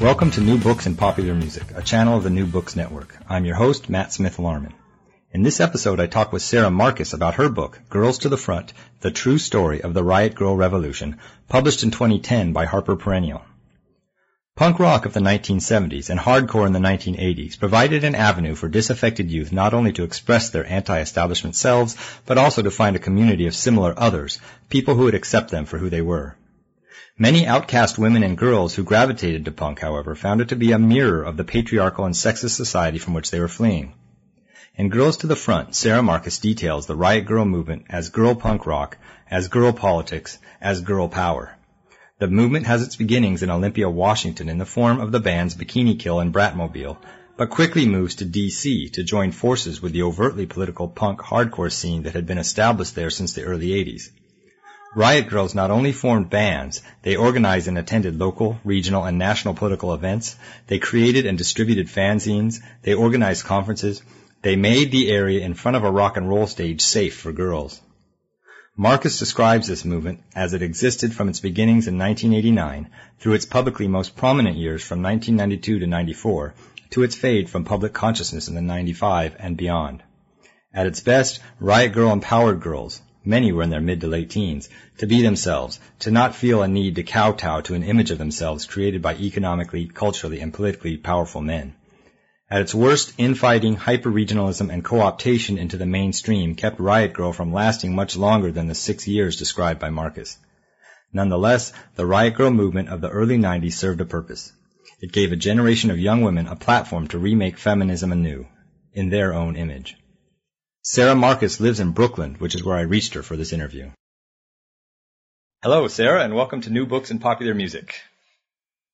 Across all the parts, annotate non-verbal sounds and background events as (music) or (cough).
Welcome to New Books in Popular Music, a channel of the New Books Network. I'm your host, Matt Smith Larman. In this episode, I talk with Sara Marcus about her book, Girls to the Front, The True Story of the Riot Grrrl Revolution, published in 2010 by Harper Perennial. Punk rock of the 1970s and hardcore in the 1980s provided an avenue for disaffected youth not only to express their anti-establishment selves, but also to find a community of similar others, people who would accept them for who they were. Many outcast women and girls who gravitated to punk, however, found it to be a mirror of the patriarchal and sexist society from which they were fleeing. In Girls to the Front, Sara Marcus details the riot grrrl movement as girl punk rock, as girl politics, as girl power. The movement has its beginnings in Olympia, Washington in the form of the bands Bikini Kill and Bratmobile, but quickly moves to DC to join forces with the overtly political punk hardcore scene that had been established there since the early 80s. Riot Grrrls not only formed bands, they organized and attended local, regional, and national political events. They created and distributed fanzines. They organized conferences. They made the area in front of a rock and roll stage safe for girls. Marcus describes this movement as it existed from its beginnings in 1989 through its publicly most prominent years from 1992 to 94 to its fade from public consciousness in the 95 and beyond. At its best, Riot Grrrl empowered girls, many were in their mid to late teens, to be themselves, to not feel a need to kowtow to an image of themselves created by economically, culturally, and politically powerful men. At its worst, infighting, hyper-regionalism, and co-optation into the mainstream kept Riot Grrrl from lasting much longer than the six years described by Marcus. Nonetheless, the Riot Grrrl movement of the early 90s served a purpose. It gave a generation of young women a platform to remake feminism anew, in their own image. Sara Marcus lives in Brooklyn, which is where I reached her for this interview. Hello, Sara, and welcome to New Books in Popular Music.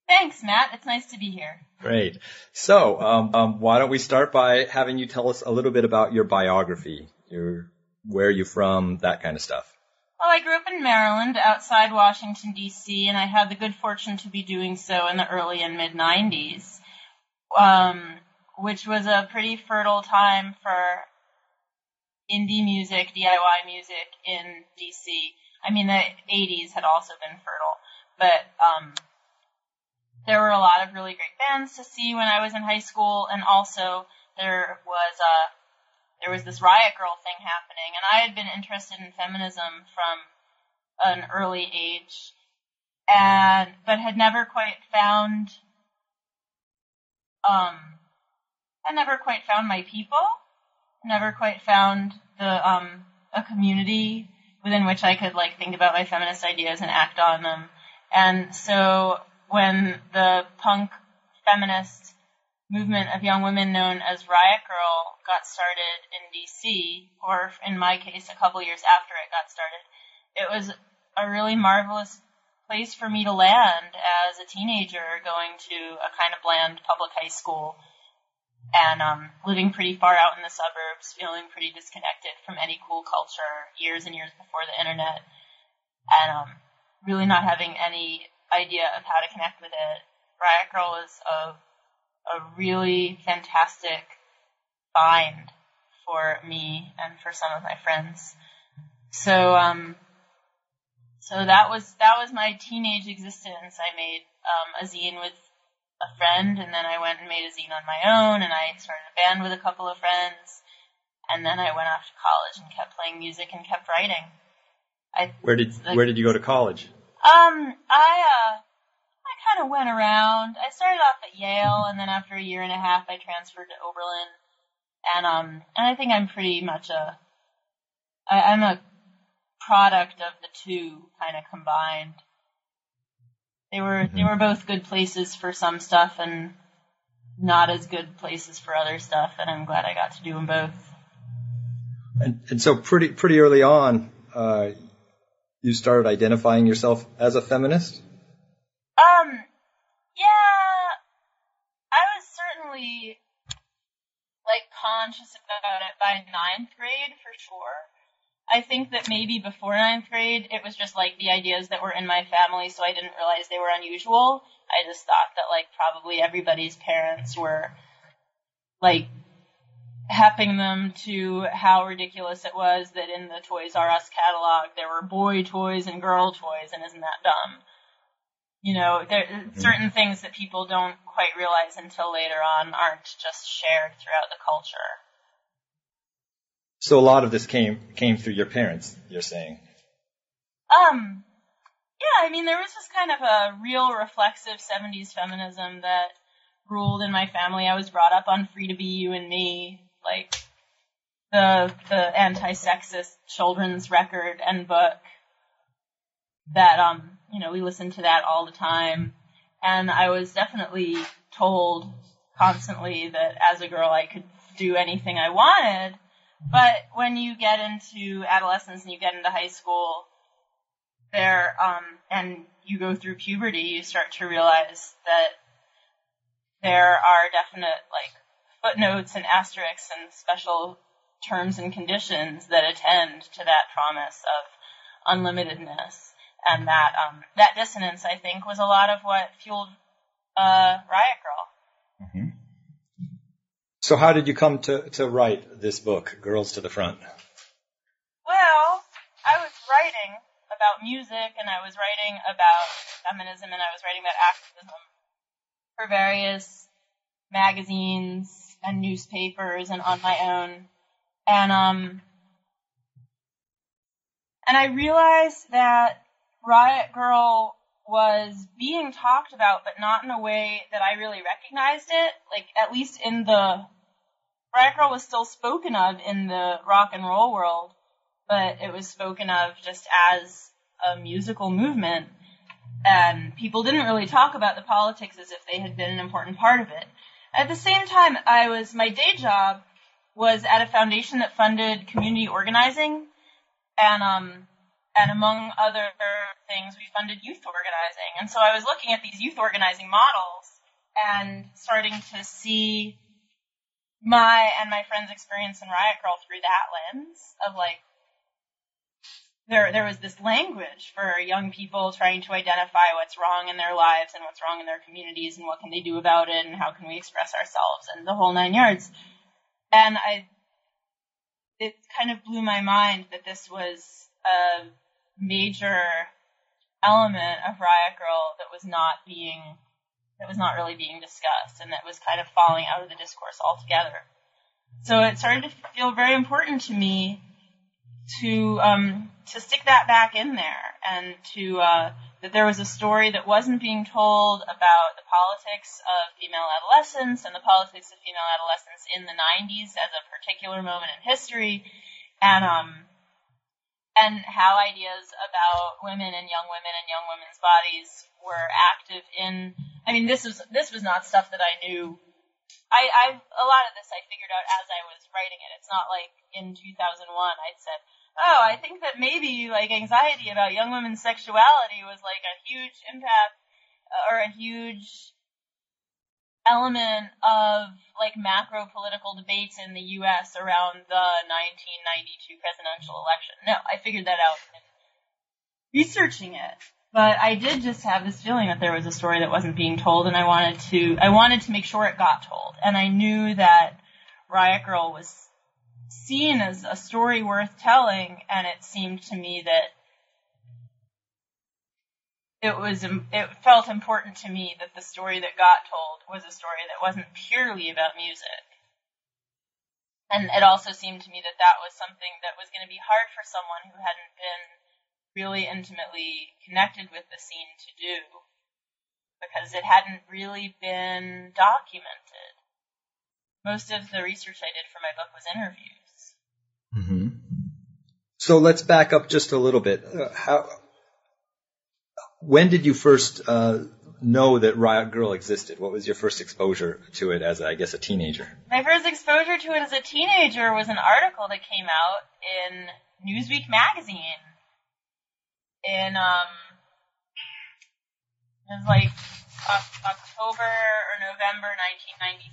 Thanks, Matt. It's nice to be here. Great. So, um, um, why don't we start by having you tell us a little bit about your biography, your where are you from, that kind of stuff. Well, I grew up in Maryland, outside Washington D.C., and I had the good fortune to be doing so in the early and mid '90s, um, which was a pretty fertile time for indie music, DIY music in DC. I mean, the 80s had also been fertile, but um, there were a lot of really great bands to see when I was in high school, and also there was a uh, there was this riot grrrl thing happening, and I had been interested in feminism from an early age, and but had never quite found um had never quite found my people never quite found the um, a community within which I could like think about my feminist ideas and act on them. And so when the punk feminist movement of young women known as Riot Grrrl got started in DC, or in my case, a couple years after it got started, it was a really marvelous place for me to land as a teenager going to a kind of bland public high school and um, living pretty far out in the suburbs, feeling pretty disconnected from any cool culture years and years before the internet, and um, really not having any idea of how to connect with it. Riot Grrrl was a, a really fantastic find for me and for some of my friends. So, um, so that was that was my teenage existence. I made um, a zine with a friend, and then I went and made a zine on my own, and I started a band with a couple of friends, and then I went off to college and kept playing music and kept writing. I, where did like, where did you go to college? Um, I uh, I kind of went around. I started off at Yale, and then after a year and a half, I transferred to Oberlin, and um, and I think I'm pretty much a, I, I'm a product of the two kind of combined. They were mm-hmm. they were both good places for some stuff and not as good places for other stuff, and I'm glad I got to do them both. And, and so pretty pretty early on, uh, you started identifying yourself as a feminist. Um, yeah, I was certainly like conscious about it by ninth grade for sure. I think that maybe before ninth grade, it was just like the ideas that were in my family, so I didn't realize they were unusual. I just thought that like probably everybody's parents were like happing them to how ridiculous it was that in the Toys R Us catalog there were boy toys and girl toys, and isn't that dumb? You know, there mm-hmm. certain things that people don't quite realize until later on aren't just shared throughout the culture. So a lot of this came came through your parents, you're saying. Um, yeah, I mean, there was just kind of a real reflexive 70s feminism that ruled in my family. I was brought up on Free to Be You and Me, like the the anti-sexist children's record and book that um you know we listened to that all the time and I was definitely told constantly that as a girl I could do anything I wanted but when you get into adolescence and you get into high school there um and you go through puberty you start to realize that there are definite like footnotes and asterisks and special terms and conditions that attend to that promise of unlimitedness. And that um, that dissonance, I think, was a lot of what fueled uh, Riot Grrrl. Mm-hmm. So, how did you come to, to write this book, Girls to the Front? Well, I was writing about music, and I was writing about feminism, and I was writing about activism for various magazines and newspapers and on my own. And um and I realized that Riot Grrrl was being talked about but not in a way that I really recognized it. Like at least in the Riot Grrrl was still spoken of in the rock and roll world, but it was spoken of just as a musical movement and people didn't really talk about the politics as if they had been an important part of it. At the same time, I was my day job was at a foundation that funded community organizing, and um, and among other things, we funded youth organizing. And so I was looking at these youth organizing models and starting to see my and my friends' experience in Riot Grrrl through that lens of like there there was this language for young people trying to identify what's wrong in their lives and what's wrong in their communities and what can they do about it and how can we express ourselves and the whole nine yards. And I it kind of blew my mind that this was a major element of Riot Grrrl that was not being that was not really being discussed and that was kind of falling out of the discourse altogether. So it started to feel very important to me to um, to stick that back in there and to uh, that there was a story that wasn't being told about the politics of female adolescence and the politics of female adolescence in the 90s as a particular moment in history, and um, and how ideas about women and young women and young women's bodies were active in. I mean, this was this was not stuff that I knew. I, I a lot of this I figured out as I was writing it. It's not like in 2001 I said, oh, I think that maybe like anxiety about young women's sexuality was like a huge impact uh, or a huge element of like macro political debates in the U.S. around the 1992 presidential election. No, I figured that out researching it. But I did just have this feeling that there was a story that wasn't being told, and I wanted to I wanted to make sure it got told. And I knew that Riot Grrrl was seen as a story worth telling, and it seemed to me that it was it felt important to me that the story that got told was a story that wasn't purely about music. And it also seemed to me that that was something that was going to be hard for someone who hadn't been really intimately connected with the scene to do because it hadn't really been documented. Most of the research I did for my book was interviews. Mm-hmm. So let's back up just a little bit. Uh, how, when did you first uh, know that Riot Grrrl existed? What was your first exposure to it as, I guess, a teenager? My first exposure to it as a teenager was an article that came out in Newsweek magazine. In um, it was like October or November 1993.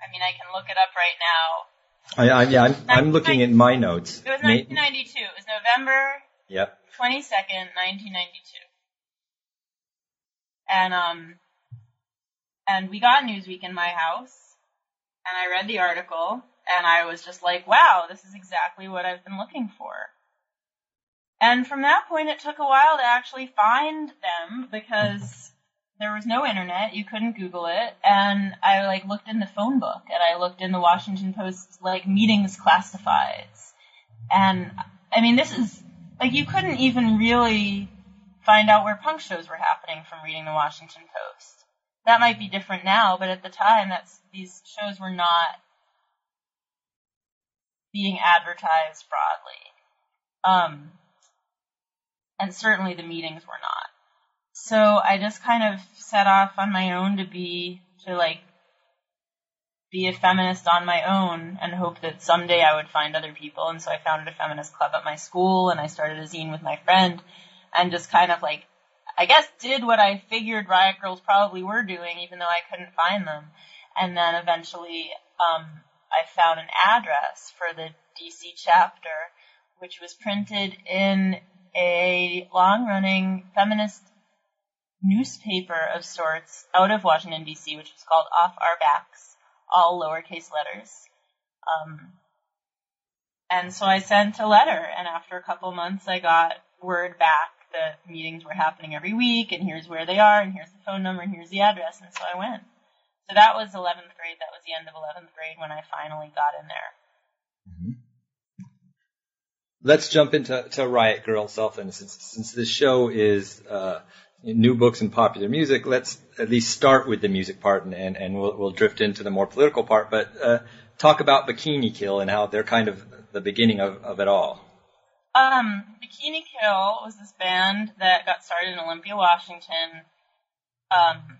I mean, I can look it up right now. I, I, yeah, I'm, I'm looking at my notes. It was 1992. It was November Yep. 22nd, 1992. And, um, and we got Newsweek in my house, and I read the article, and I was just like, wow, this is exactly what I've been looking for. And from that point, it took a while to actually find them because there was no internet. You couldn't Google it. And I like looked in the phone book and I looked in the Washington Post like meetings classifieds. And I mean, this is like you couldn't even really find out where punk shows were happening from reading the Washington Post. That might be different now, but at the time, that's these shows were not being advertised broadly. Um, and certainly the meetings were not. So I just kind of set off on my own to be, to like, be a feminist on my own and hope that someday I would find other people. And so I founded a feminist club at my school and I started a zine with my friend and just kind of like, I guess did what I figured Riot Grrrls probably were doing even though I couldn't find them. And then eventually, um, I found an address for the DC chapter, which was printed in a long running feminist newspaper of sorts out of Washington DC, which was called Off Our Backs, all lowercase letters. Um, and so I sent a letter, and after a couple months, I got word back that meetings were happening every week, and here's where they are, and here's the phone number, and here's the address, and so I went. So that was 11th grade. That was the end of 11th grade when I finally got in there. Let's jump into to Riot Grrrl Self Innocence. Since this show is uh, new books and popular music, let's at least start with the music part, and, and, and we'll, we'll drift into the more political part. But uh, talk about Bikini Kill and how they're kind of the beginning of, of it all. Um, Bikini Kill was this band that got started in Olympia, Washington. Um,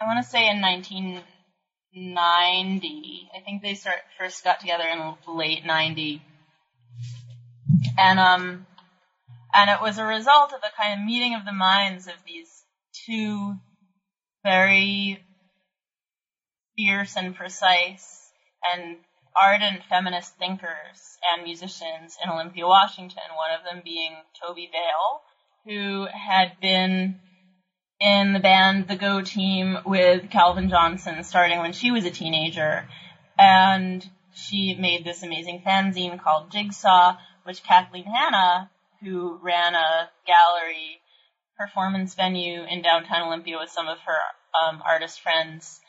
I want to say in 1990. I think they start, first got together in late 90. And, um, and it was a result of a kind of meeting of the minds of these two very fierce and precise and ardent feminist thinkers and musicians in Olympia, Washington, one of them being Tobi Vail, who had been in the band The Go Team with Calvin Johnson starting when she was a teenager. And she made this amazing fanzine called Jigsaw, which Kathleen Hanna, who ran a gallery performance venue in downtown Olympia with some of her um, artist friends,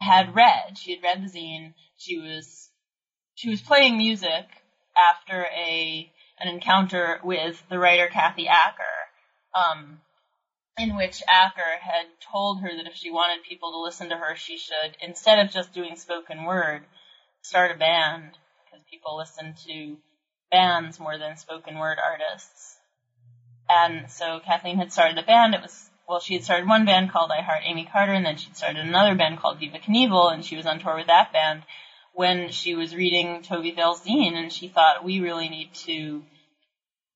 had read. She had read the zine. She was she was playing music after a an encounter with the writer Kathy Acker, um, in which Acker had told her that if she wanted people to listen to her, she should instead of just doing spoken word, start a band because people listen to bands more than spoken word artists. And so Kathleen had started a band. It was well, she had started one band called I Heart Amy Carter, and then she'd started another band called Viva Knievel, and she was on tour with that band when she was reading Tobi Vail's zine, and she thought we really need to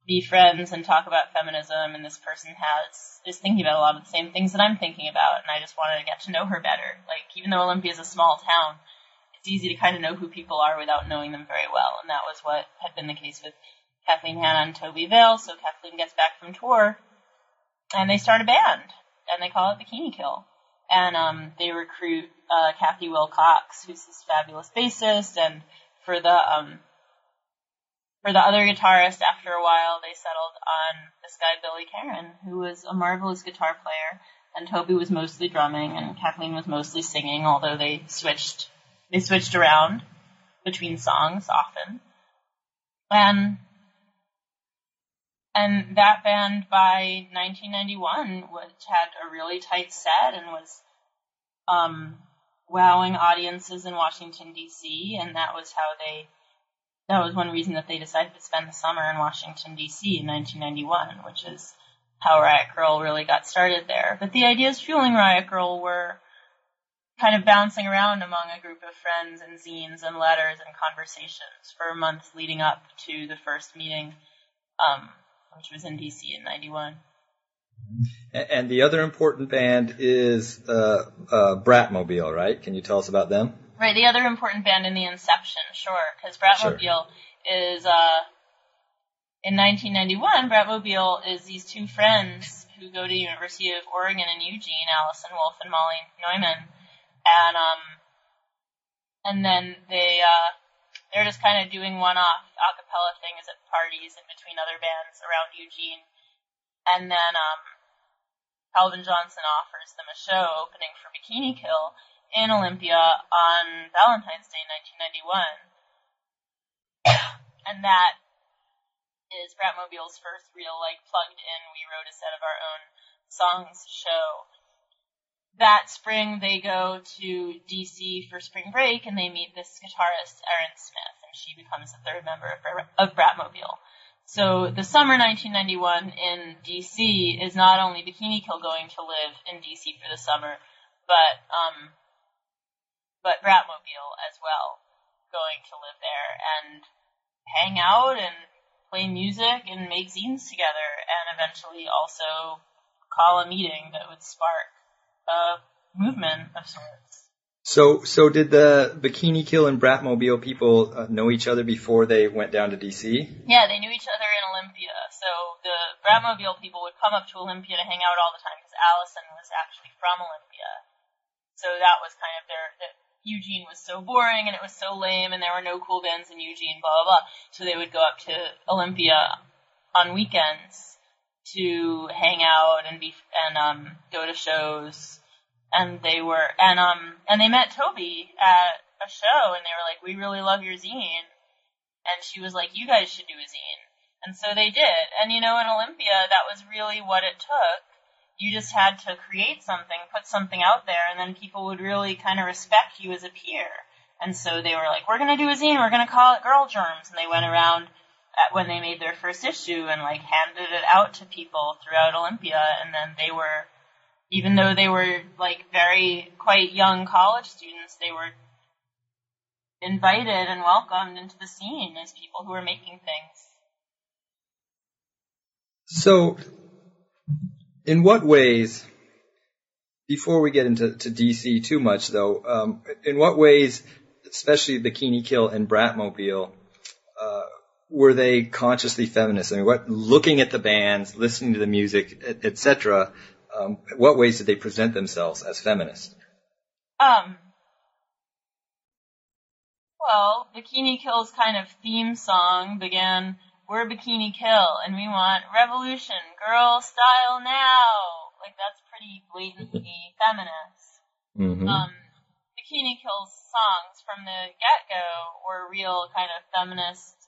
be friends and talk about feminism, and this person has is thinking about a lot of the same things that I'm thinking about, and I just wanted to get to know her better. Like even though Olympia is a small town, it's easy to kind of know who people are without knowing them very well, and that was what had been the case with Kathleen Hanna and Tobi Vail. So Kathleen gets back from tour and they start a band, and they call it Bikini Kill. And um, they recruit uh, Kathi Wilcox, who's this fabulous bassist, and for the um, for the other guitarist, after a while, they settled on this guy Billy Karren, who was a marvelous guitar player, and Tobi was mostly drumming, and Kathleen was mostly singing, although they switched they switched around between songs often. And and that band by 1991, which had a really tight set and was um, wowing audiences in Washington D.C., and that was how they. That was one reason that they decided to spend the summer in Washington D.C. in 1991, which is how Riot Grrrl really got started there. But the ideas fueling Riot Grrrl were kind of bouncing around among a group of friends and zines and letters and conversations for months leading up to the first meeting um, which was in DC in '91. And the other important band is uh, uh, Bratmobile, right? Can you tell us about them? Right, the other important band in the inception, sure, because Bratmobile sure. is uh, in 1991. Bratmobile is these two friends who go to the University of Oregon in Eugene, Allison Wolfe and Molly Neuman, and um, and then they uh, they're just kind of doing one-off a cappella things at parties and between other bands around Eugene, and then um, Calvin Johnson offers them a show opening for Bikini Kill in Olympia on Valentine's Day 1991. and that is Bratmobile's first real, like, plugged in, we wrote a set of our own songs show. That spring, they go to DC for spring break and they meet this guitarist, Erin Smith, and she becomes the third member of, of Bratmobile. So the summer 1991 in DC is not only Bikini Kill going to live in DC for the summer, but um, but Bratmobile as well going to live there and hang out and play music and make zines together, and eventually also call a meeting that would spark a movement of sorts. So, so did the Bikini Kill and Bratmobile people uh, know each other before they went down to DC? Yeah, they knew each other in Olympia. So the Bratmobile people would come up to Olympia to hang out all the time because Allison was actually from Olympia. So that was kind of their, that Eugene was so boring and it was so lame and there were no cool bands in Eugene, blah, blah, blah. So they would go up to Olympia on weekends to hang out and be, and, um, go to shows and they were and um and they met Tobi at a show and they were like, We really love your zine and she was like, You guys should do a zine and so they did. And you know, in Olympia that was really what it took. You just had to create something, put something out there, and then people would really kind of respect you as a peer. And so they were like, We're gonna do a zine, we're gonna call it Girl Germs and they went around when they made their first issue and like handed it out to people throughout Olympia and then they were even though they were like very quite young college students, they were invited and welcomed into the scene as people who were making things. So, in what ways, before we get into DC too much though, um, in what ways, especially Bikini Kill and Bratmobile, uh, were they consciously feminist? I mean, what, looking at the bands, listening to the music, etc., um, what ways did they present themselves as feminists? Um, well, Bikini Kill's kind of theme song began, We're Bikini Kill, and we want revolution, girl style now. Like, that's pretty blatantly (laughs) feminist. Mm-hmm. Um, Bikini Kill's songs from the get-go were real kind of feminist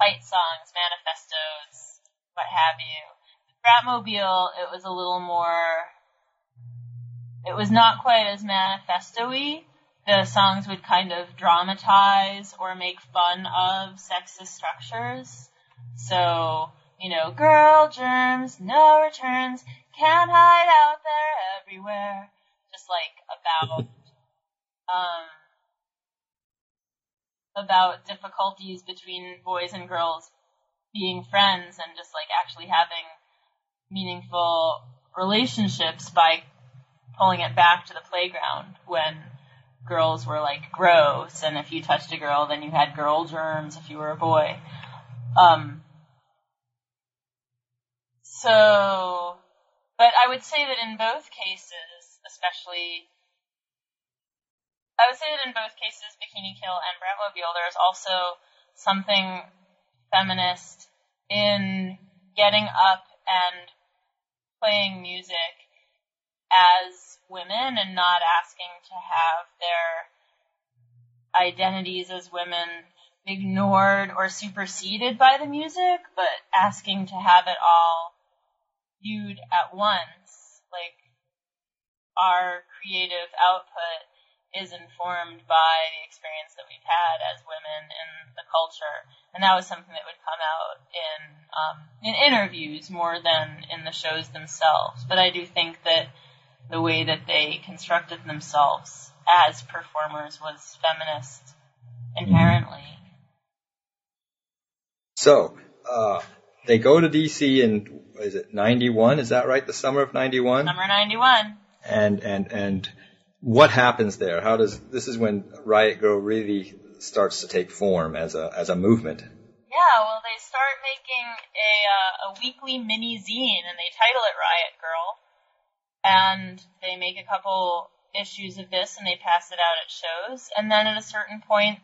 fight songs, manifestos, what have you. Bratmobile, it was a little more. It was not quite as manifesto-y. The songs would kind of dramatize or make fun of sexist structures. So, you know, girl germs, no returns, can't hide out there everywhere. Just like about, um, about difficulties between boys and girls being friends and just like actually having meaningful relationships by pulling it back to the playground when girls were like gross and if you touched a girl then you had girl germs if you were a boy. Um, so, but I would say that in both cases, especially, I would say that in both cases, Bikini Kill and Bratmobile, there's also something feminist in getting up and playing music as women and not asking to have their identities as women ignored or superseded by the music, but asking to have it all viewed at once. Like, our creative output is informed by the experience that we've had as women in the culture, and that was something that would come out in um, in interviews more than in the shows themselves. But I do think that the way that they constructed themselves as performers was feminist inherently. So, uh, they go to DC in is it 91? Is that right? The summer of 91? Summer 91. And and and what happens there? How does this is when Riot Grrrl really starts to take form as a as a movement? Yeah, well, they start making a uh, a weekly mini zine, and they title it Riot Grrrl, and they make a couple issues of this, and they pass it out at shows, and then at a certain point,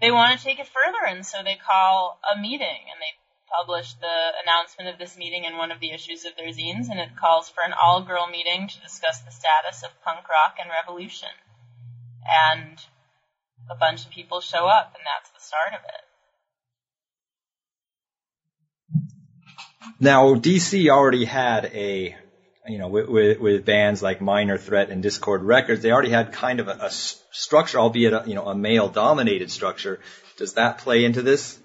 they want to take it further, and so they call a meeting, and they publish the announcement of this meeting in one of the issues of their zines, and it calls for an all girl meeting to discuss the status of punk rock and revolution. And a bunch of people show up, and that's the start of it. Now, DC already had a, you know, with, with, with bands like Minor Threat and Dischord Records, they already had kind of a, a structure, albeit a, you know, a male-dominated structure. Does that play into this?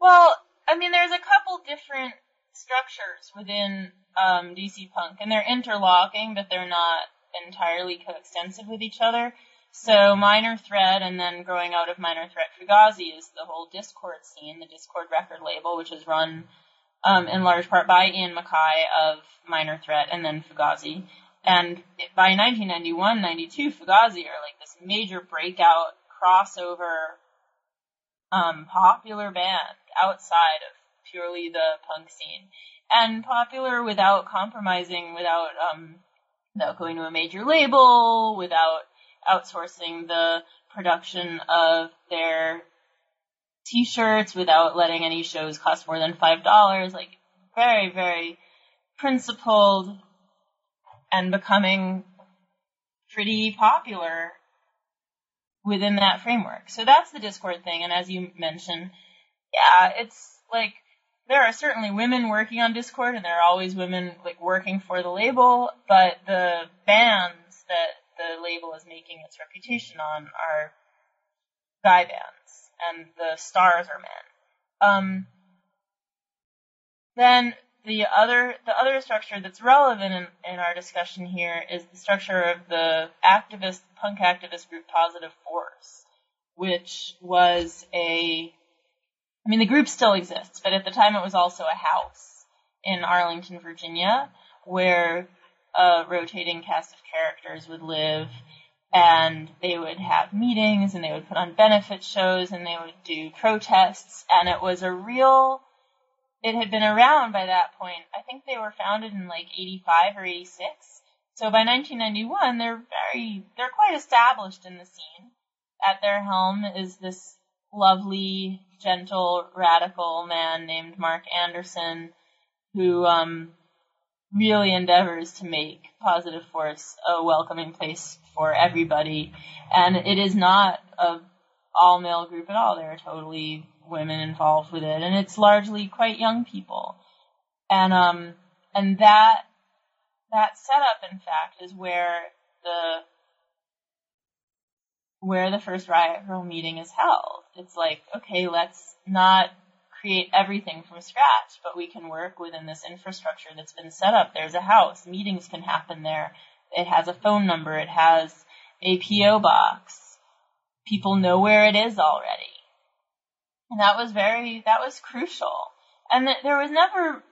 Well, I mean, there's a couple different structures within um, DC Punk, and they're interlocking, but they're not entirely coextensive with each other. So Minor Threat, and then growing out of Minor Threat Fugazi is the whole Dischord scene, the Dischord record label, which is run um, in large part by Ian MacKaye of Minor Threat and then Fugazi. And by 1991-92, Fugazi are like this major breakout crossover um, popular band outside of purely the punk scene, and popular without compromising, without um, without going to a major label, without outsourcing the production of their t-shirts, without letting any shows cost more than five dollars. Like very, very principled and becoming pretty popular within that framework. So that's the Dischord thing. And as you mentioned, yeah, it's like there are certainly women working on Dischord, and there are always women like working for the label. But the bands that the label is making its reputation on are guy bands, and the stars are men. Um, then the other the other structure that's relevant in, in our discussion here is the structure of the activist punk activist group Positive Force, which was a I mean the group still exists, but at the time it was also a house in Arlington, Virginia, where a rotating cast of characters would live and they would have meetings and they would put on benefit shows and they would do protests and it was a real it had been around by that point. I think they were founded in like 85 or 86. So by 1991, they're very, they're quite established in the scene. At their helm is this lovely, gentle, radical man named Mark Anderson, who um, really endeavors to make Positive Force a welcoming place for everybody. And it is not a all male group at all. There are totally women involved with it, and it's largely quite young people. And um, and that that setup, in fact, is where the where the first Riot Grrrl meeting is held. It's like, okay, let's not create everything from scratch, but we can work within this infrastructure that's been set up. There's a house, meetings can happen there. It has a phone number, it has a PO box. People know where it is already. And that was very, that was crucial. And th- there was never,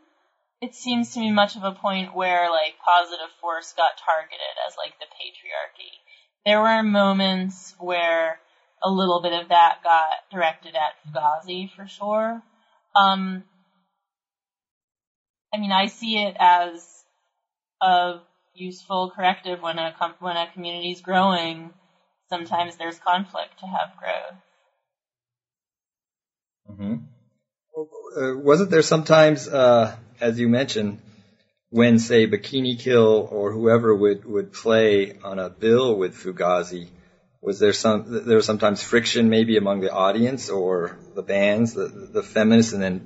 it seems to me, much of a point where like positive force got targeted as like the patriarchy. There were moments where a little bit of that got directed at Fugazi for sure. Um, I mean, I see it as a useful corrective when a com- when a community is growing. Sometimes there's conflict to have growth. Mm-hmm. Uh, wasn't there sometimes, uh, as you mentioned, when say Bikini Kill or whoever would would play on a bill with Fugazi, was there some there was sometimes friction maybe among the audience or the bands, the the feminists, and then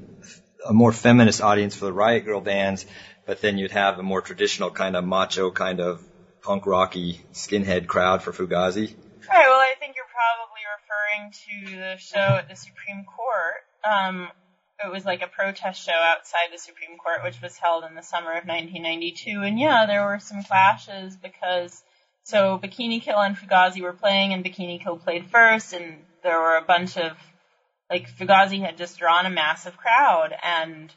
a more feminist audience for the Riot Grrrl bands, but then you'd have a more traditional kind of macho kind of punk rocky skinhead crowd for Fugazi. Right. Well, I think you're probably referring to the show at the Supreme Court. Um, it was like a protest show outside the Supreme Court, which was held in the summer of 1992. And yeah, there were some clashes because so Bikini Kill and Fugazi were playing, and Bikini Kill played first, and there were a bunch of like Fugazi had just drawn a massive crowd and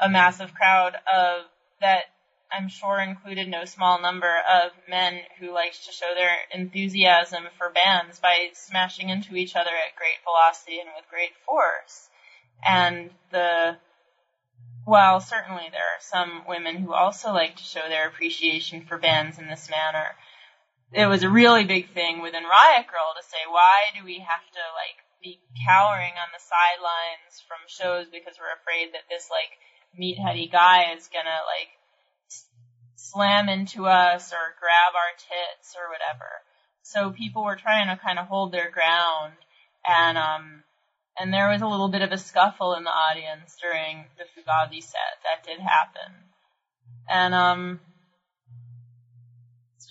a massive crowd of that I'm sure included no small number of men who liked to show their enthusiasm for bands by smashing into each other at great velocity and with great force. And the while certainly there are some women who also like to show their appreciation for bands in this manner, it was a really big thing within Riot Grrrl to say, why do we have to like be cowering on the sidelines from shows because we're afraid that this like meatheady guy is gonna like slam into us or grab our tits or whatever. So people were trying to kind of hold their ground and um and there was a little bit of a scuffle in the audience during the Fugazi set. That did happen. And um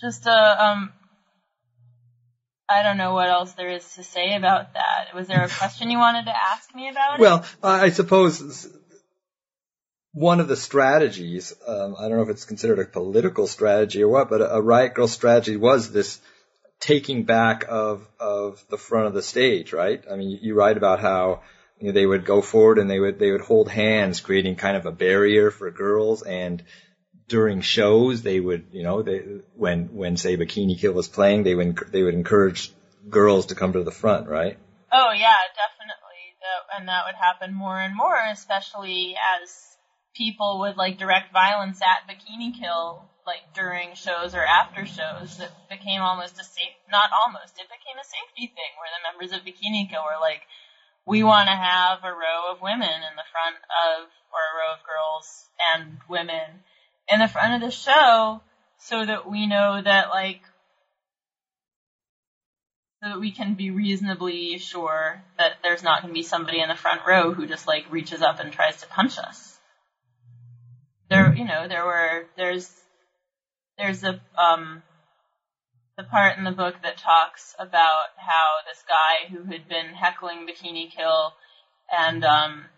just a um I don't know what else there is to say about that. Was there a question you wanted to ask me about well, it? I suppose one of the strategies, um, I don't know if it's considered a political strategy or what, but a, a Riot Grrrl strategy was this taking back of of the front of the stage, right? I mean, you, you write about how you know, they would go forward and they would they would hold hands, creating kind of a barrier for girls. And during shows, they would you know they when when say Bikini Kill was playing, they would they would encourage girls to come to the front, right? Oh yeah, definitely. That, and that would happen more and more, especially as people would like direct violence at Bikini Kill like during shows or after shows. It became almost a safe, not almost, it became a safety thing where the members of Bikini Kill were like, we want to have a row of women in the front of, or a row of girls and women in the front of the show so that we know that like so that we can be reasonably sure that there's not going to be somebody in the front row who just like reaches up and tries to punch us. There, you know, there were there's there's a um the part in the book that talks about how this guy who had been heckling Bikini Kill and um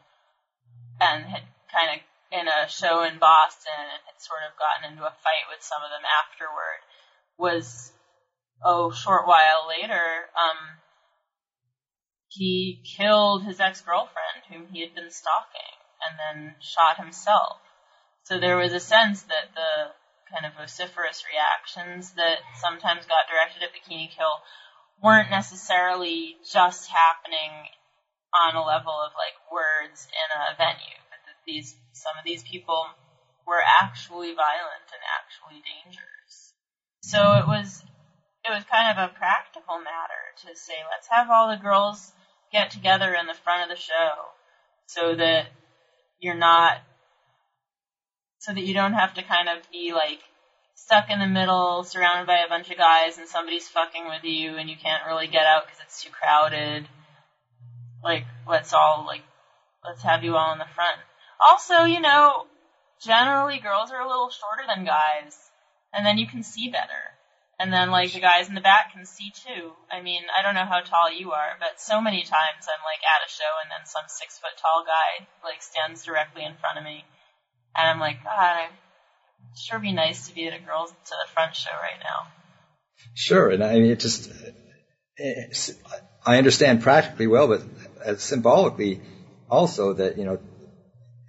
and had kind of in a show in Boston and had sort of gotten into a fight with some of them afterward was oh short while later um he killed his ex-girlfriend whom he had been stalking and then shot himself. So there was a sense that the kind of vociferous reactions that sometimes got directed at Bikini Kill weren't necessarily just happening on a level of like words in a venue, these some of these people were actually violent and actually dangerous. So it was it was kind of a practical matter to say let's have all the girls get together in the front of the show so that you're not so that you don't have to kind of be like stuck in the middle, surrounded by a bunch of guys, and somebody's fucking with you, and you can't really get out because it's too crowded. Like, let's all like, let's have you all in the front. Also, you know, generally girls are a little shorter than guys, and then you can see better. And then like the guys in the back can see too. I mean, I don't know how tall you are, but so many times I'm like at a show and then some six foot tall guy like stands directly in front of me and I'm like, God, I'd sure be nice to be at a girls to the front show right now. Sure, and I mean it just eh, I understand practically well, but uh, symbolically also that you know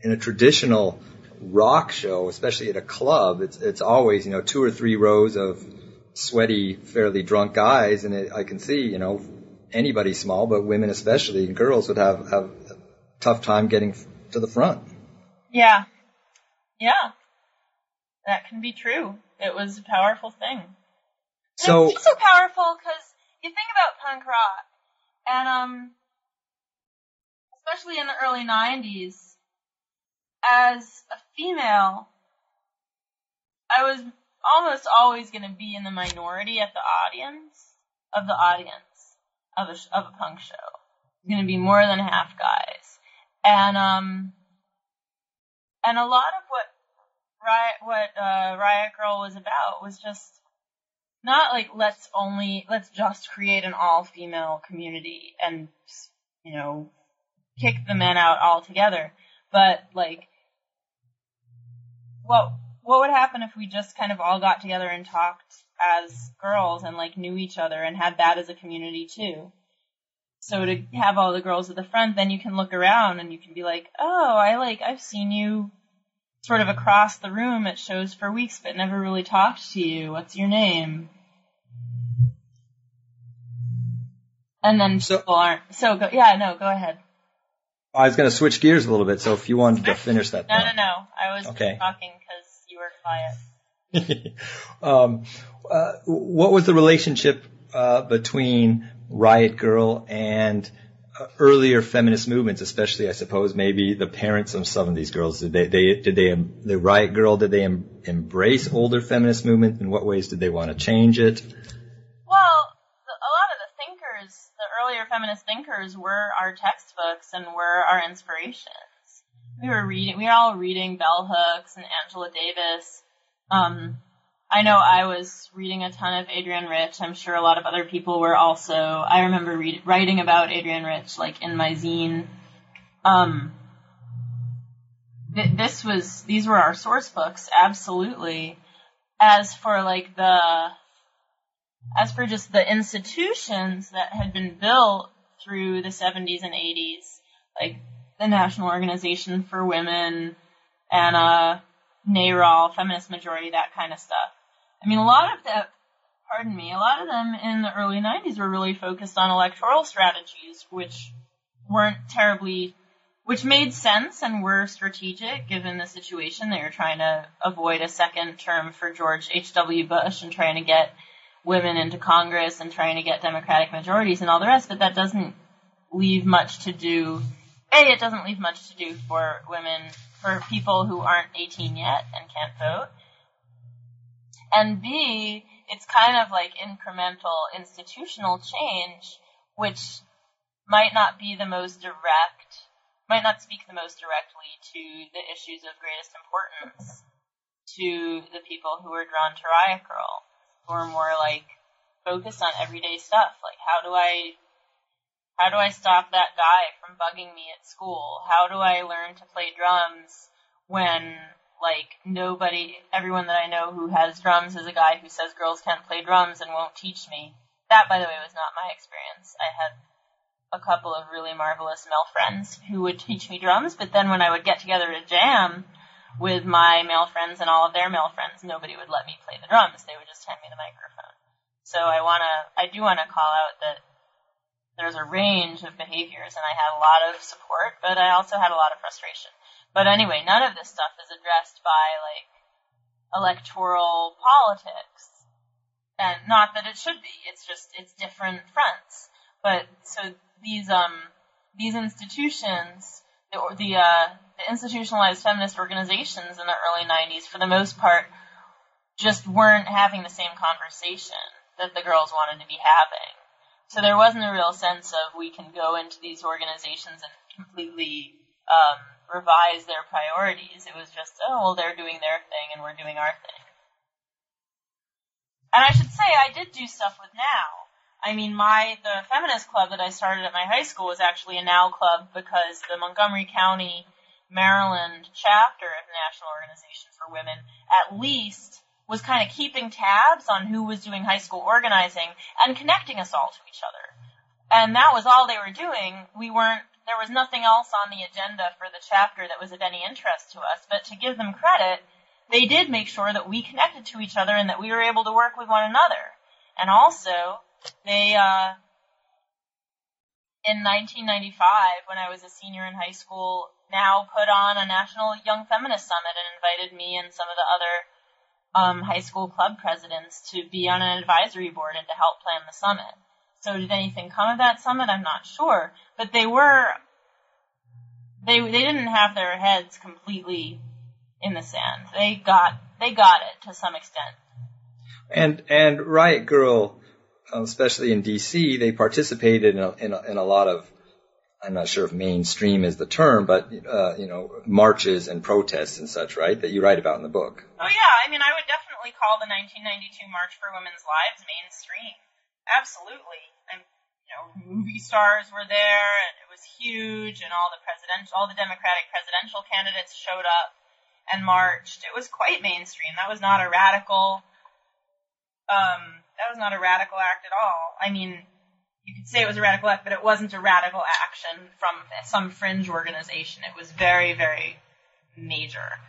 in a traditional rock show, especially at a club, it's it's always you know two or three rows of sweaty, fairly drunk guys, and it, I can see you know anybody small, but women especially and girls would have have a tough time getting to the front. Yeah, yeah, that can be true. It was a powerful thing. So it's so powerful because you think about punk rock, and um, especially in the early '90s, as a female, I was almost always going to be in the minority at the audience of the audience of a of a punk show. It's going to be more than half guys, and um, and a lot of what Riot, what uh, Riot Grrrl was about was just not like let's only let's just create an all female community and you know kick the men out altogether, but like what what would happen if we just kind of all got together and talked as girls and like knew each other and had that as a community too. So to have all the girls at the front, then you can look around and you can be like, oh, I like, I've seen you sort of across the room at shows for weeks, but never really talked to you. What's your name? And then So- people aren't. So go, yeah, no, go ahead. I was going to switch gears a little bit, so if you wanted to finish that. No, no, no. I was Okay. talking because you were quiet. (laughs) um, uh, what was the relationship uh, between Riot Grrrl and uh, earlier feminist movements, especially, I suppose, maybe the parents of some of these girls? Did they, they did they, the Riot Grrrl, did they em- embrace older feminist movement? In what ways did they want to change it? Well, the, a lot of the thinkers, the earlier feminist thinkers, were our textbooks and were our inspirations. We were reading, we were all reading bell hooks and Angela Davis. Um, I know I was reading a ton of Adrienne Rich. I'm sure a lot of other people were also. I remember read, writing about Adrienne Rich, like in my zine. Um, th- this was, these were our source books, absolutely. As for like the, as for just the institutions that had been built through the 70s and 80s, like the National Organization for Women uh, NARAL, Feminist Majority, that kind of stuff. I mean, a lot of that, pardon me, a lot of them in the early 90s were really focused on electoral strategies, which weren't terribly, which made sense and were strategic given the situation. They were trying to avoid a second term for George H.W. Bush and trying to get women into Congress and trying to get Democratic majorities and all the rest, but that doesn't leave much to do. A, it doesn't leave much to do for women, for people who aren't 18 yet and can't vote. And B, it's kind of like incremental institutional change, which might not be the most direct, might not speak the most directly to the issues of greatest importance to the people who are drawn to Riot Grrrl, who are more like focused on everyday stuff, like how do I how do I stop that guy from bugging me at school? How do I learn to play drums when like nobody everyone that I know who has drums is a guy who says girls can't play drums and won't teach me. That by the way was not my experience. I had a couple of really marvelous male friends who would teach me drums, but then when I would get together to jam with my male friends and all of their male friends, nobody would let me play the drums. They would just hand me the microphone. So I wanna, I do wanna call out that there's a range of behaviors and I had a lot of support, but I also had a lot of frustration. But anyway, none of this stuff is addressed by like electoral politics. And not that it should be, it's just, it's different fronts. But so these, um, these institutions, the, the, uh, the institutionalized feminist organizations in the early 90s, for the most part, just weren't having the same conversation that the girls wanted to be having. So there wasn't a real sense of we can go into these organizations and completely um, revise their priorities. It was just, oh, well, they're doing their thing and we're doing our thing. And I should say, I did do stuff with NOW. I mean, my the feminist club that I started at my high school was actually a NOW club because the Montgomery County, Maryland chapter of the National Organization for Women at least was kind of keeping tabs on who was doing high school organizing and connecting us all to each other. And that was all they were doing. We weren't, there was nothing else on the agenda for the chapter that was of any interest to us, but to give them credit, they did make sure that we connected to each other and that we were able to work with one another. And also, they, uh, in 1995, when I was a senior in high school, now put on a National Young Feminist Summit and invited me and some of the other um, high school club presidents to be on an advisory board and to help plan the summit. So did anything come of that summit? I'm not sure, but they were they they didn't have their heads completely in the sand. They got they got it to some extent. And and Riot Grrrl, especially in D.C., they participated in a, in a, in a lot of. I'm not sure if mainstream is the term, but uh, you know, marches and protests and such, right? That you write about in the book. Oh yeah, I mean I would definitely call the 1992 March for Women's Lives mainstream. Absolutely. And you know, movie stars were there and it was huge and all the presidential all the Democratic presidential candidates showed up and marched. It was quite mainstream. That was not a radical um that was not a radical act at all. I mean, you could say it was a radical act, but it wasn't a radical action from some fringe organization. It was very, very major.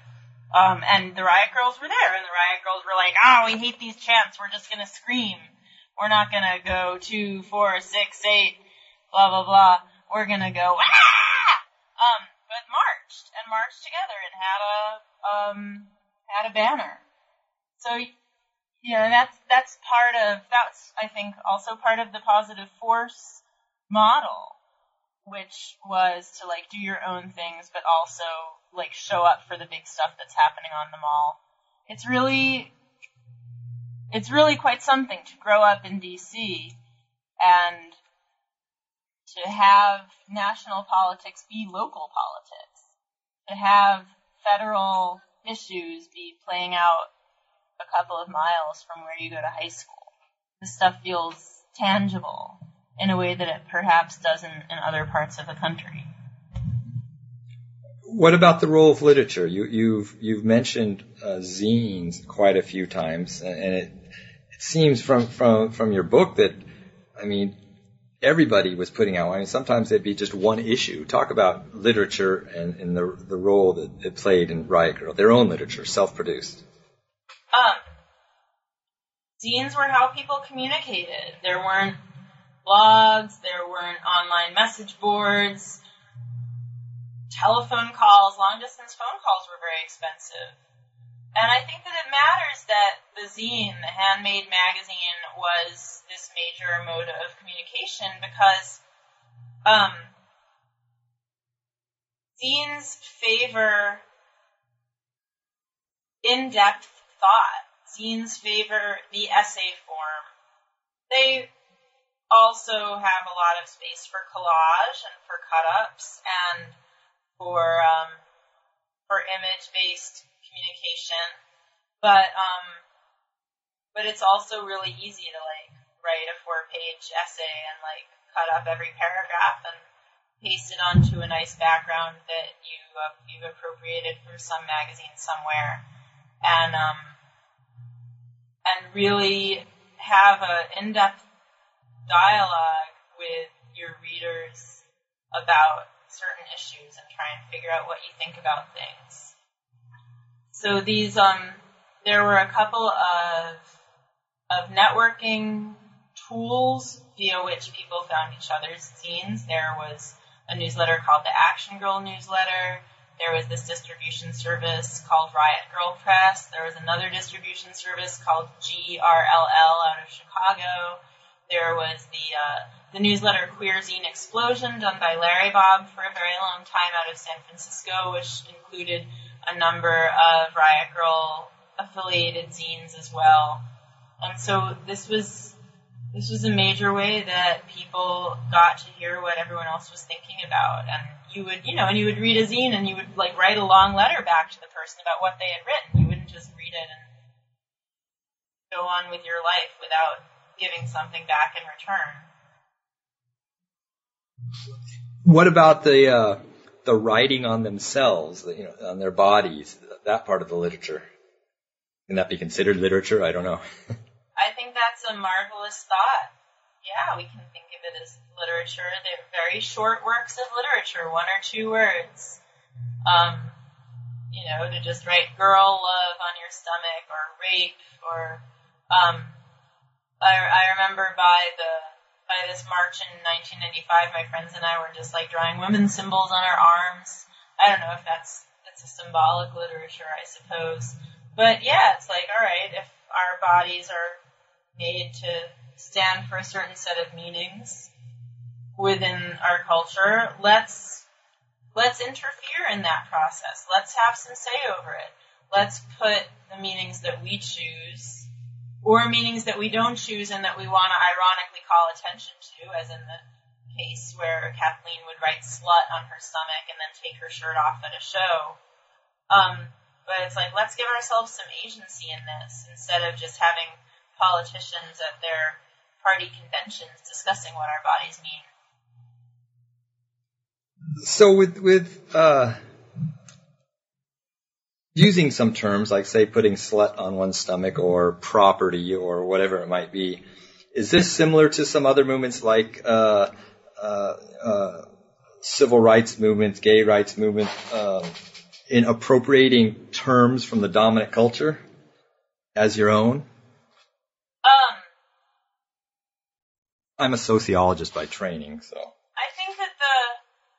Um, and the riot grrrls were there, and the riot grrrls were like, "Oh, we hate these chants. We're just gonna scream. We're not gonna go two, four, six, eight, blah blah blah. We're gonna go ah!" Um, but marched and marched together and had a um had a banner. So yeah, and that's that's part of that's I think also part of the positive force model, which was to like do your own things, but also like show up for the big stuff that's happening on the mall. It's really it's really quite something to grow up in DC and to have national politics be local politics, to have federal issues be playing out a couple of miles from where you go to high school. This stuff feels tangible in a way that it perhaps doesn't in other parts of the country. What about the role of literature? You, you've you've mentioned uh, zines quite a few times, and it, it seems from from from your book that, I mean, everybody was putting out. I mean, sometimes it'd be just one issue. Talk about literature and, and the the role that it played in Riot Grrrl, their own literature, self-produced. Zines were how people communicated. There weren't blogs, there weren't online message boards, telephone calls, long distance phone calls were very expensive. And I think that it matters that the zine, the handmade magazine, was this major mode of communication because um, zines favor in-depth thought. Zines favor the essay form. They also have a lot of space for collage and for cut-ups and for um, for image-based communication. But um, but it's also really easy to like write a four-page essay and like cut up every paragraph and paste it onto a nice background that you uh, you've appropriated from some magazine somewhere and um, and really have an in-depth dialogue with your readers about certain issues and try and figure out what you think about things. So these um, there were a couple of of networking tools via which people found each other's scenes. There was a newsletter called the Action Girl newsletter. There was this distribution service called Riot Grrrl Press. There was another distribution service called GRLL out of Chicago. There was the uh, the newsletter Queer Zine Explosion done by Larry Bob for a very long time out of San Francisco, which included a number of Riot Grrrl affiliated zines as well. And so this was this was a major way that people got to hear what everyone else was thinking about and you would, you know, and you would read a zine and you would like write a long letter back to the person about what they had written. You wouldn't just read it and go on with your life without giving something back in return. What about the uh, the writing on themselves, you know, on their bodies, that part of the literature? Can that be considered literature? I don't know. (laughs) I think that's a marvelous thought. Yeah, we can think of it as literature. They're very short works of literature, one or two words. Um, you know, to just write girl love on your stomach or rape or, um, I, I remember by the, by this march in 1995, my friends and I were just like drawing women's symbols on our arms. I don't know if that's, it's a symbolic literature, I suppose. But yeah, it's like, alright, if our bodies are made to stand for a certain set of meanings, within our culture, let's let's interfere in that process. Let's have some say over it. Let's put the meanings that we choose or meanings that we don't choose and that we want to ironically call attention to, as in the case where Kathleen would write slut on her stomach and then take her shirt off at a show. Um, but it's like, let's give ourselves some agency in this instead of just having politicians at their party conventions discussing what our bodies mean. So with with uh, using some terms like say putting slut on one's stomach or property or whatever it might be, is this similar to some other movements like uh, uh, uh, civil rights movements, gay rights movement, um, in appropriating terms from the dominant culture as your own? Um, I'm a sociologist by training, so. I think that the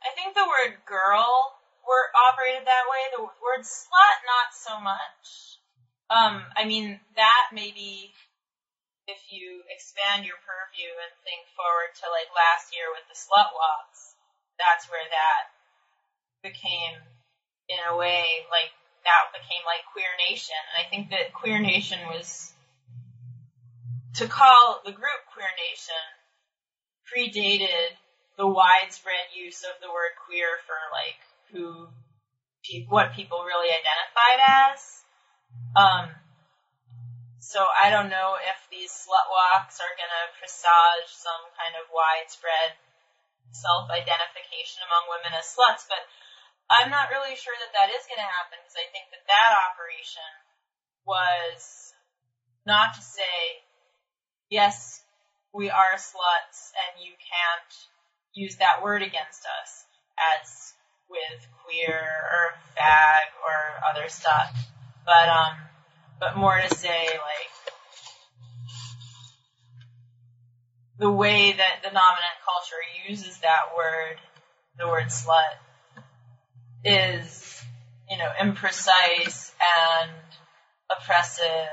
I think the word girl were operated that way. The word slut, not so much. Um, I mean that maybe if you expand your purview and think forward to like last year with the slut walks, that's where that became, in a way, like that became like Queer Nation. And I think that Queer Nation was to call the group Queer Nation predated the widespread use of the word queer for like who what people really identified as. Um, so I don't know if these slut walks are going to presage some kind of widespread self-identification among women as sluts, but I'm not really sure that that is going to happen because I think that that operation was not to say, yes, we are sluts and you can't use that word against us as with queer or fag or other stuff, but um, but more to say like the way that the dominant culture uses that word, the word slut, is, you know, imprecise and oppressive.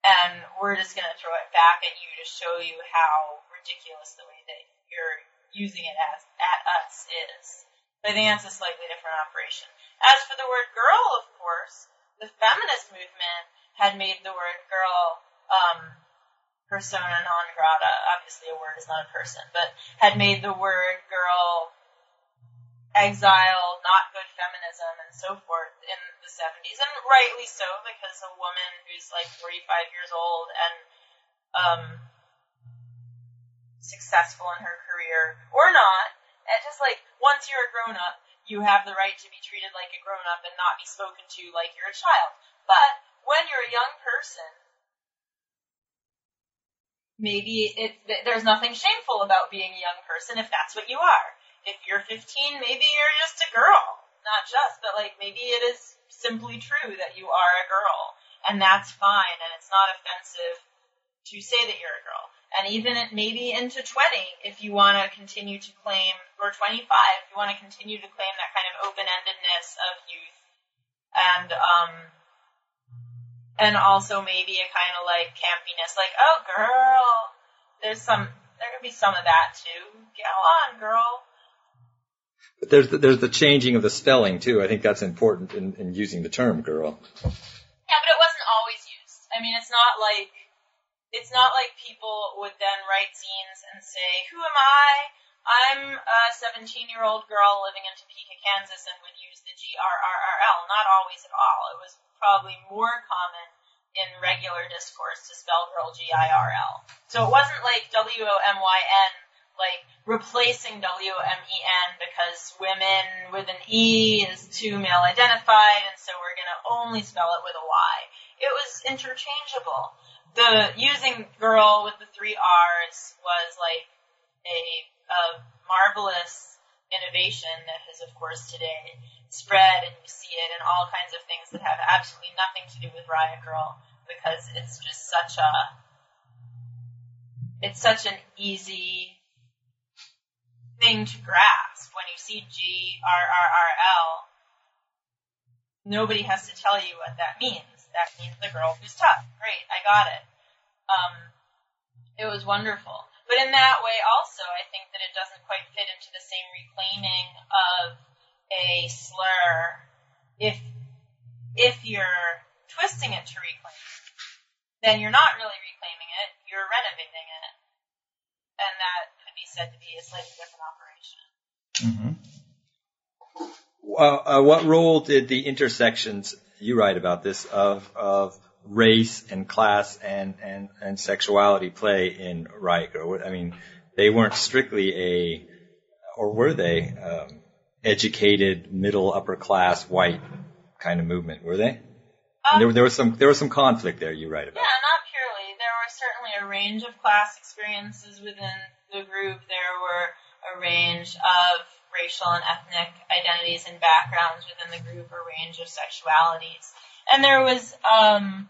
And we're just gonna throw it back at you to show you how ridiculous the way that you're using it as at us is. But I think that's a slightly different operation. As for the word girl, of course, the feminist movement had made the word girl um, persona non grata. Obviously, a word is not a person, but had made the word girl exile, not good feminism, and so forth in the 70s, and rightly so, because a woman who's like 45 years old and um, successful in her career, or not, and just like once you're a grown up, you have the right to be treated like a grown up and not be spoken to like you're a child. But when you're a young person, maybe it, there's nothing shameful about being a young person if that's what you are if you're 15, maybe you're just a girl. Not just, but like maybe it is simply true that you are a girl. And that's fine, and it's not offensive to say that you're a girl. And even at maybe into 20, if you want to continue to claim, or 25, if you want to continue to claim that kind of open-endedness of youth. And, um, and also maybe a kind of like campiness, like, oh girl, there's some, there could be some of that too. Go on, girl. But there's the, there's the changing of the spelling too. I think that's important in, in using the term girl. Yeah, but it wasn't always used. I mean, it's not like it's not like people would then write zines and say, "Who am I? I'm a 17 year old girl living in Topeka, Kansas," and would use the G R R R L. Not always at all. It was probably more common in regular discourse to spell girl G I R L. So it wasn't like W O M Y N like replacing W-M-E-N because women with an E is too male identified and so we're going to only spell it with a Y. It was interchangeable. The using girl with the three R's was like a, a marvelous innovation that has of course today spread and you see it in all kinds of things that have absolutely nothing to do with Riot Grrrl because it's just such a it's such an easy thing to grasp when you see G R R R L. Nobody has to tell you what that means. That means the girl who's tough. Great, I got it. Um, it was wonderful. But in that way, also, I think that it doesn't quite fit into the same reclaiming of a slur. If if you're twisting it to reclaim, then you're not really reclaiming it. You're renovating it, and that could be said to be a slightly different operation. Mm-hmm. Well, uh, what role did the intersections you write about this of of race and class and and and sexuality play in Grrrl? I mean, they weren't strictly a, or were they, um, educated middle upper class white kind of movement? Were they? Um, there, there was some there was some conflict there. You write about. Yeah, not purely. There was certainly a range of class experiences within the group. There were a range of racial and ethnic identities and backgrounds within the group, or range of sexualities. And there was um,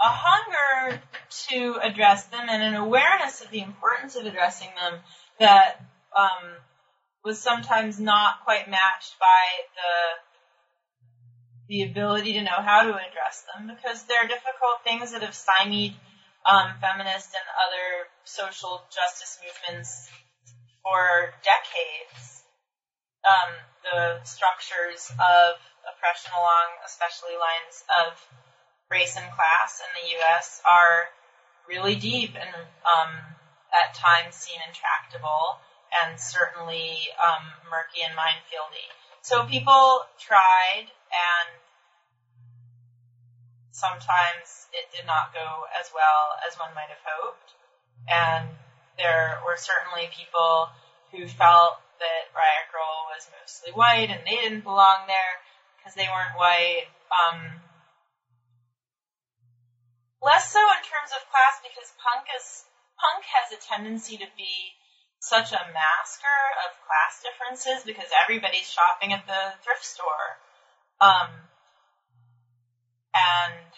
a hunger to address them and an awareness of the importance of addressing them that um, was sometimes not quite matched by the the ability to know how to address them because they're difficult things that have stymied um, feminist and other social justice movements for decades. Um, the structures of oppression along, especially lines of race and class in the U.S., are really deep and um, at times seem intractable and certainly um, murky and minefieldy. So people tried and sometimes it did not go as well as one might have hoped. And there were certainly people who felt that Riot Grrrl was mostly white and they didn't belong there because they weren't white. Um, less so in terms of class because punk is punk has a tendency to be such a masker of class differences because everybody's shopping at the thrift store. Um, and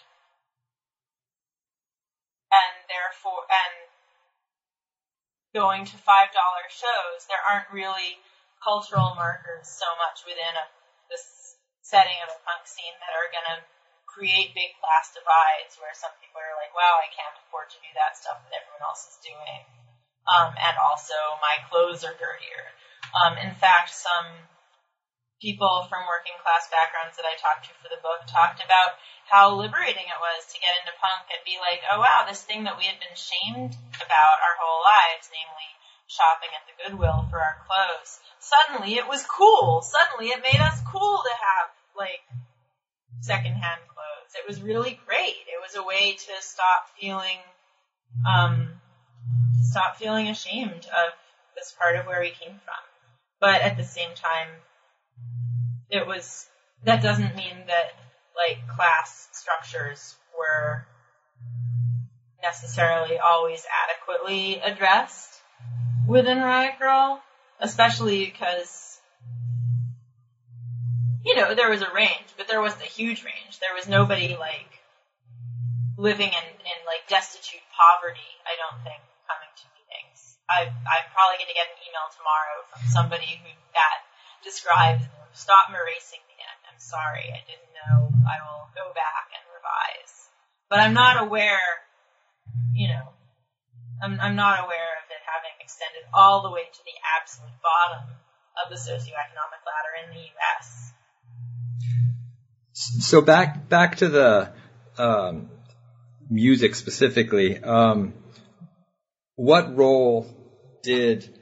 and therefore and going to five dollar shows, there aren't really cultural markers so much within a this setting of a punk scene that are going to create big class divides where some people are like, wow, I can't afford to do that stuff that everyone else is doing. Um, and also my clothes are dirtier. Um, in fact, some people from working class backgrounds that I talked to for the book talked about how liberating it was to get into punk and be like, oh wow, this thing that we had been shamed about our whole lives, namely shopping at the Goodwill for our clothes, suddenly it was cool. Suddenly it made us cool to have like secondhand clothes. It was really great. It was a way to stop feeling, um, stop feeling ashamed of this part of where we came from. But at the same time, it was that doesn't mean that like class structures were necessarily always adequately addressed within Riot Grrrl, especially because you know there was a range, but there wasn't a huge range. There was nobody like living in, in like destitute poverty. I don't think coming to meetings. I I'm probably going to get an email tomorrow from somebody who that describes stop erasing me. I'm sorry, I didn't know. I will go back and revise. But I'm not aware, you know, I'm, I'm not aware of it having extended all the way to the absolute bottom of the socioeconomic ladder in the U.S. So back back to the um, music specifically. Um, what role did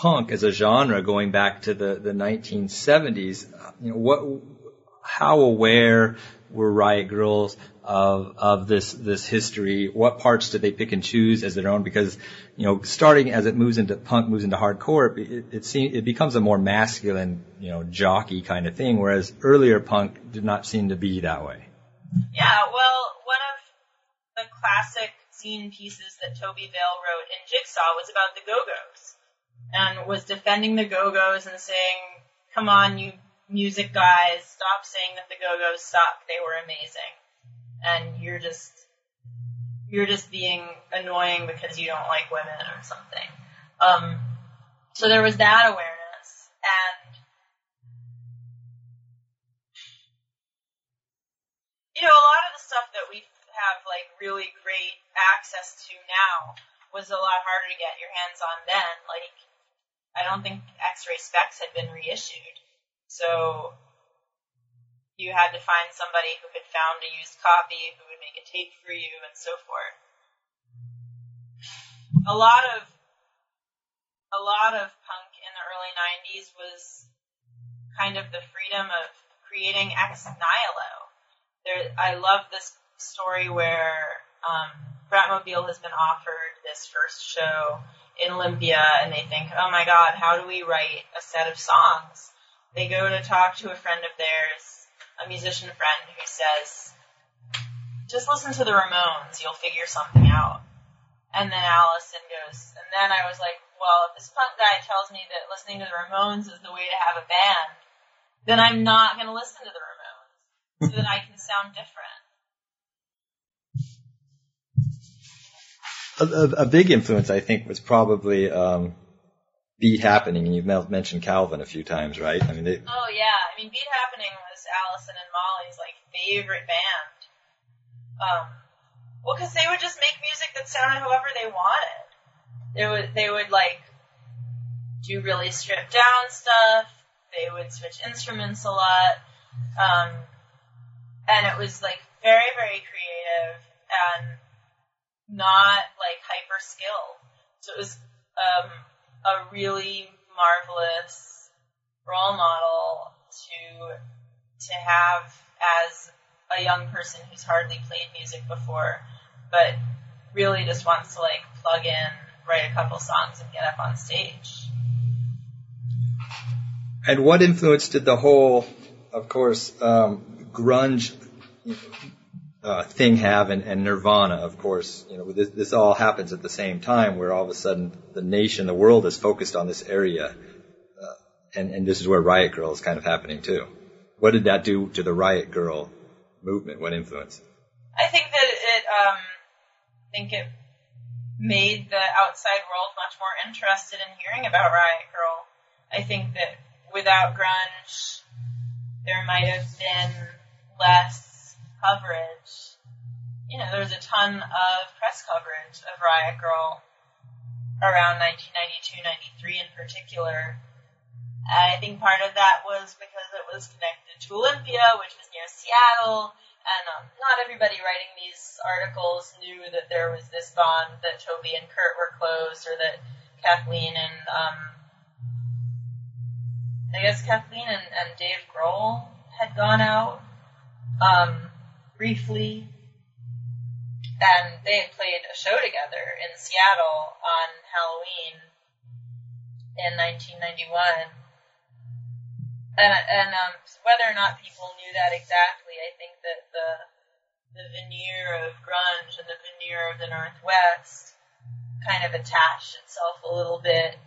punk as a genre going back to the, the 1970s. You know, what, how aware were Riot Grrrls of, of this, this history? What parts did they pick and choose as their own? Because, you know, starting as it moves into punk, moves into hardcore, it, it, seems, it becomes a more masculine, you know, jockey kind of thing, whereas earlier punk did not seem to be that way. Yeah, well, one of the classic scene pieces that Tobi Vail wrote in Jigsaw was about the Go-Go's and was defending the Go-Go's and saying, come on, you music guys, stop saying that the Go-Go's suck. They were amazing. And you're just, you're just being annoying because you don't like women or something. Um, so there was that awareness and you know, a lot of the stuff that we have like really great access to now was a lot harder to get your hands on then. Like I don't think X-Ray Spex had been reissued. So you had to find somebody who had found a used copy who would make a tape for you and so forth. A lot of a lot of punk in the early 90s was kind of the freedom of creating ex nihilo. There, I love this story where um, Bratmobile has been offered this first show in Olympia and they think, oh my god, how do we write a set of songs? They go to talk to a friend of theirs, a musician friend who says, just listen to the Ramones, you'll figure something out. And then Allison goes, and then I was like, well, if this punk guy tells me that listening to the Ramones is the way to have a band, then I'm not going to listen to the Ramones so that I can sound different. A, a, big influence, I think, was probably um, Beat Happening, and you've mentioned Calvin a few times, right? I mean, they, Oh yeah, I mean, Beat Happening was Allison and Molly's like favorite band. Um, well, because they would just make music that sounded however they wanted. They would they would like do really stripped down stuff. They would switch instruments a lot, um, and it was like very very creative and not like hyper skilled. So it was um, a really marvelous role model to to have as a young person who's hardly played music before, but really just wants to like plug in, write a couple songs, and get up on stage. And what influence did the whole, of course, um, grunge uh, thing have, and, and, Nirvana, of course? You know, this, this, all happens at the same time, where all of a sudden the nation, the world, is focused on this area, uh, and, and this is where Riot Grrrl is kind of happening too. What did that do to the Riot Grrrl movement? What influence? I think that it, um, I think it made the outside world much more interested in hearing about Riot Grrrl. I think that without grunge, there might have been less coverage. You know, there was a ton of press coverage of Riot Grrrl around 1992, 93 in particular. I think part of that was because it was connected to Olympia, which was near Seattle, and um, not everybody writing these articles knew that there was this bond that Tobi and Kurt were close, or that Kathleen and um, I guess Kathleen and, and Dave Grohl had gone out um, briefly, and they had played a show together in Seattle on Halloween in 1991. And, and um, whether or not people knew that exactly, I think that the the veneer of grunge and the veneer of the Northwest kind of attached itself a little bit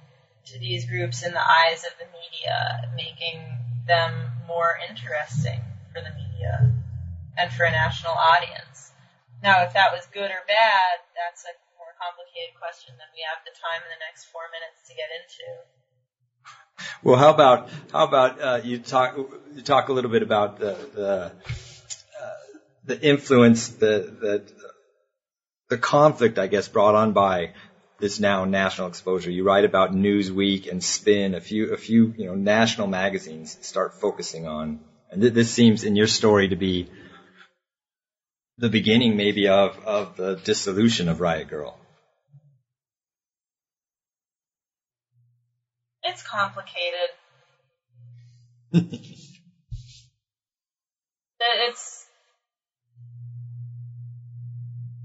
to these groups in the eyes of the media, making them more interesting for the media and for a national audience. Now, if that was good or bad, that's a more complicated question than we have the time in the next four minutes to get into. Well, how about how about uh, you talk you talk a little bit about the the, uh, the influence that that the conflict, I guess, brought on by this now national exposure. You write about Newsweek and Spin, a few, a few, you know, national magazines start focusing on, and th- this seems in your story to be the beginning maybe of, of the dissolution of Riot Grrrl? It's complicated. (laughs) it's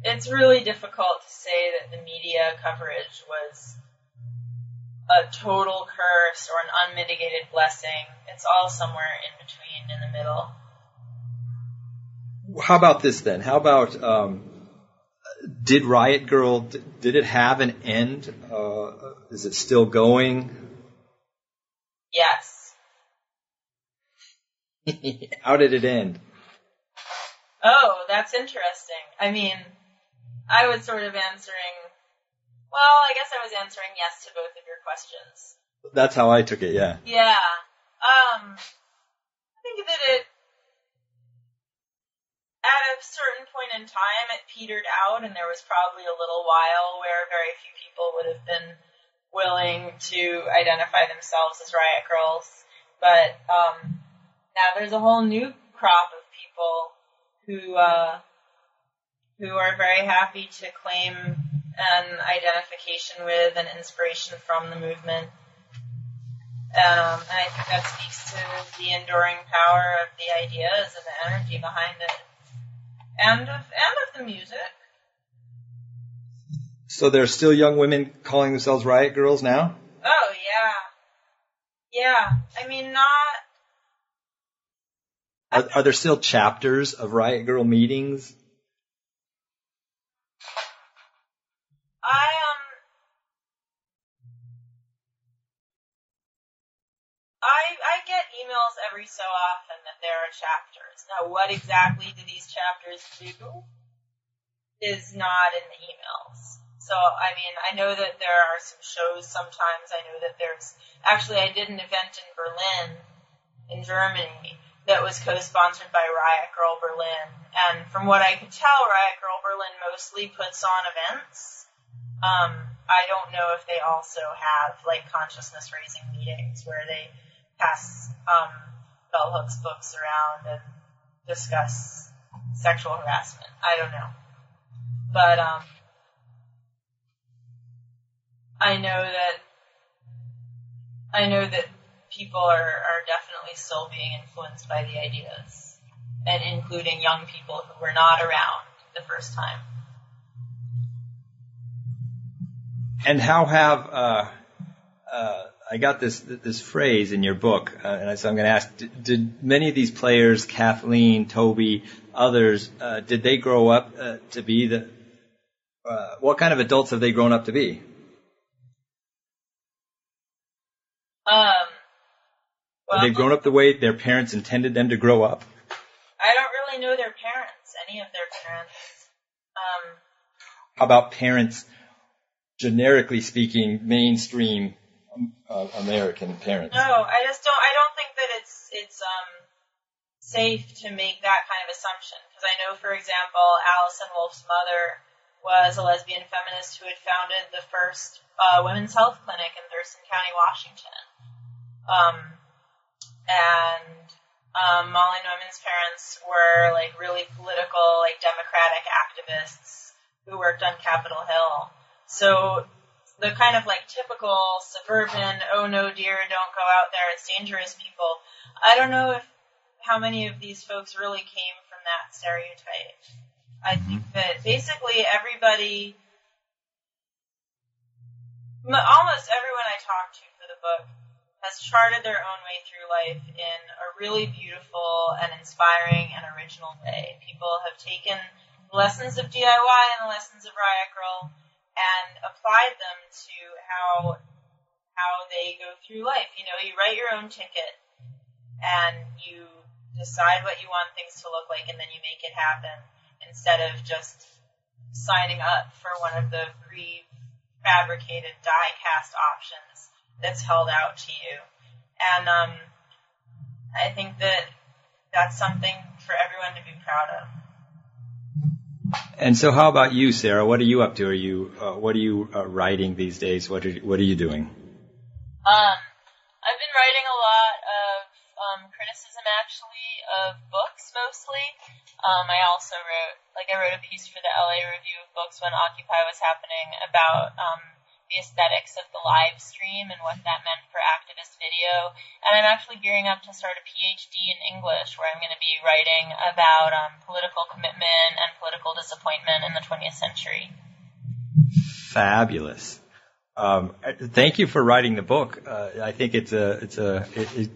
it's really difficult to say that the media coverage was a total curse or an unmitigated blessing. It's all somewhere in between, in the middle. How about this then? How about um, did Riot Grrrl did it have an end? Uh, is it still going? Yes. (laughs) How did it end? Oh, that's interesting. I mean, I was sort of answering. Well, I guess I was answering yes to both of your questions. That's how I took it. Yeah. Yeah. Um, I think that it at a certain point in time it petered out, and there was probably a little while where very few people would have been willing to identify themselves as riot grrrls. But um, now there's a whole new crop of people who uh, who are very happy to claim an identification with and inspiration from the movement. Um, and I think that speaks to the enduring power of the ideas and the energy behind it, and of and of the music. So there's still young women calling themselves riot grrrls now. Oh yeah, yeah. I mean, not. Are, are there still chapters of riot grrrl meetings? I get emails every so often that there are chapters. Now, what exactly do these chapters do is not in the emails. So, I mean, I know that there are some shows sometimes. I know that there's, actually, I did an event in Berlin, in Germany, that was co-sponsored by Riot Grrrl Berlin. And from what I could tell, Riot Grrrl Berlin mostly puts on events. Um, I don't know if they also have like consciousness raising meetings where they pass um, bell hooks books around and discuss sexual harassment. I don't know, but um, I know that I know that people are, are definitely still being influenced by the ideas, and including young people who were not around the first time. And how have uh, uh, I got this this phrase in your book, uh, and so I'm going to ask: did, did, many of these players, Kathleen, Tobi, others, uh, did they grow up uh, to be the? Uh, what kind of adults have they grown up to be? Um, well, have they grown up the way their parents intended them to grow up? I don't really know their parents, any of their parents. Um, How about parents? generically speaking, mainstream American parents. No, I just don't. I don't think that it's it's um safe to make that kind of assumption because I know, for example, Allison Wolfe's mother was a lesbian feminist who had founded the first uh, women's health clinic in Thurston County, Washington. Um, and um, Molly Neuman's parents were like really political, like democratic activists who worked on Capitol Hill. So the kind of like typical suburban, oh no dear, don't go out there, it's dangerous people. I don't know if how many of these folks really came from that stereotype. I mm-hmm. think that basically everybody, almost everyone I talked to for the book has charted their own way through life in a really beautiful and inspiring and original way. People have taken lessons of DIY and the lessons of Riot Grrrl and applied them to how how they go through life. You know, you write your own ticket and you decide what you want things to look like and then you make it happen instead of just signing up for one of the prefabricated die cast options that's held out to you. And um, I think that that's something for everyone to be proud of. And so, how about you, Sara? What are you up to? Are you uh, what are you uh, writing these days? What are what are you doing? Um, I've been writing a lot of um, criticism, actually, of books mostly. Um, I also wrote, like, I wrote a piece for the LA Review of Books when Occupy was happening about um, the aesthetics of the live stream and what that meant for activist video. And I'm actually gearing up to start a PhD in English where I'm going to be writing about um, political commitment and political disappointment in the 20th century. Fabulous. Um, thank you for writing the book. Uh, I think it's a it's a it, it,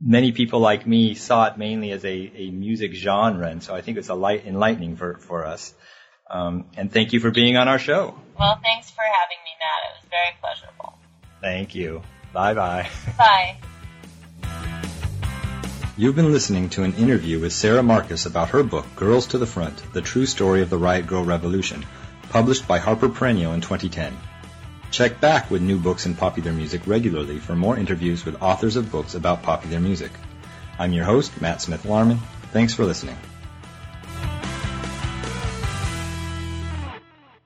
many people like me saw it mainly as a, a music genre, and so I think it's a light enlightening for for us. Um, and thank you for being on our show. Well, thanks for having me, Matt. It was very pleasurable. Thank you. Bye bye. (laughs) Bye. You've been listening to an interview with Sara Marcus about her book, Girls to the Front The True Story of the Riot Grrrl Revolution, published by Harper Perennial in 2010. Check back with new books in popular music regularly for more interviews with authors of books about popular music. I'm your host, Matt Smith Larman. Thanks for listening.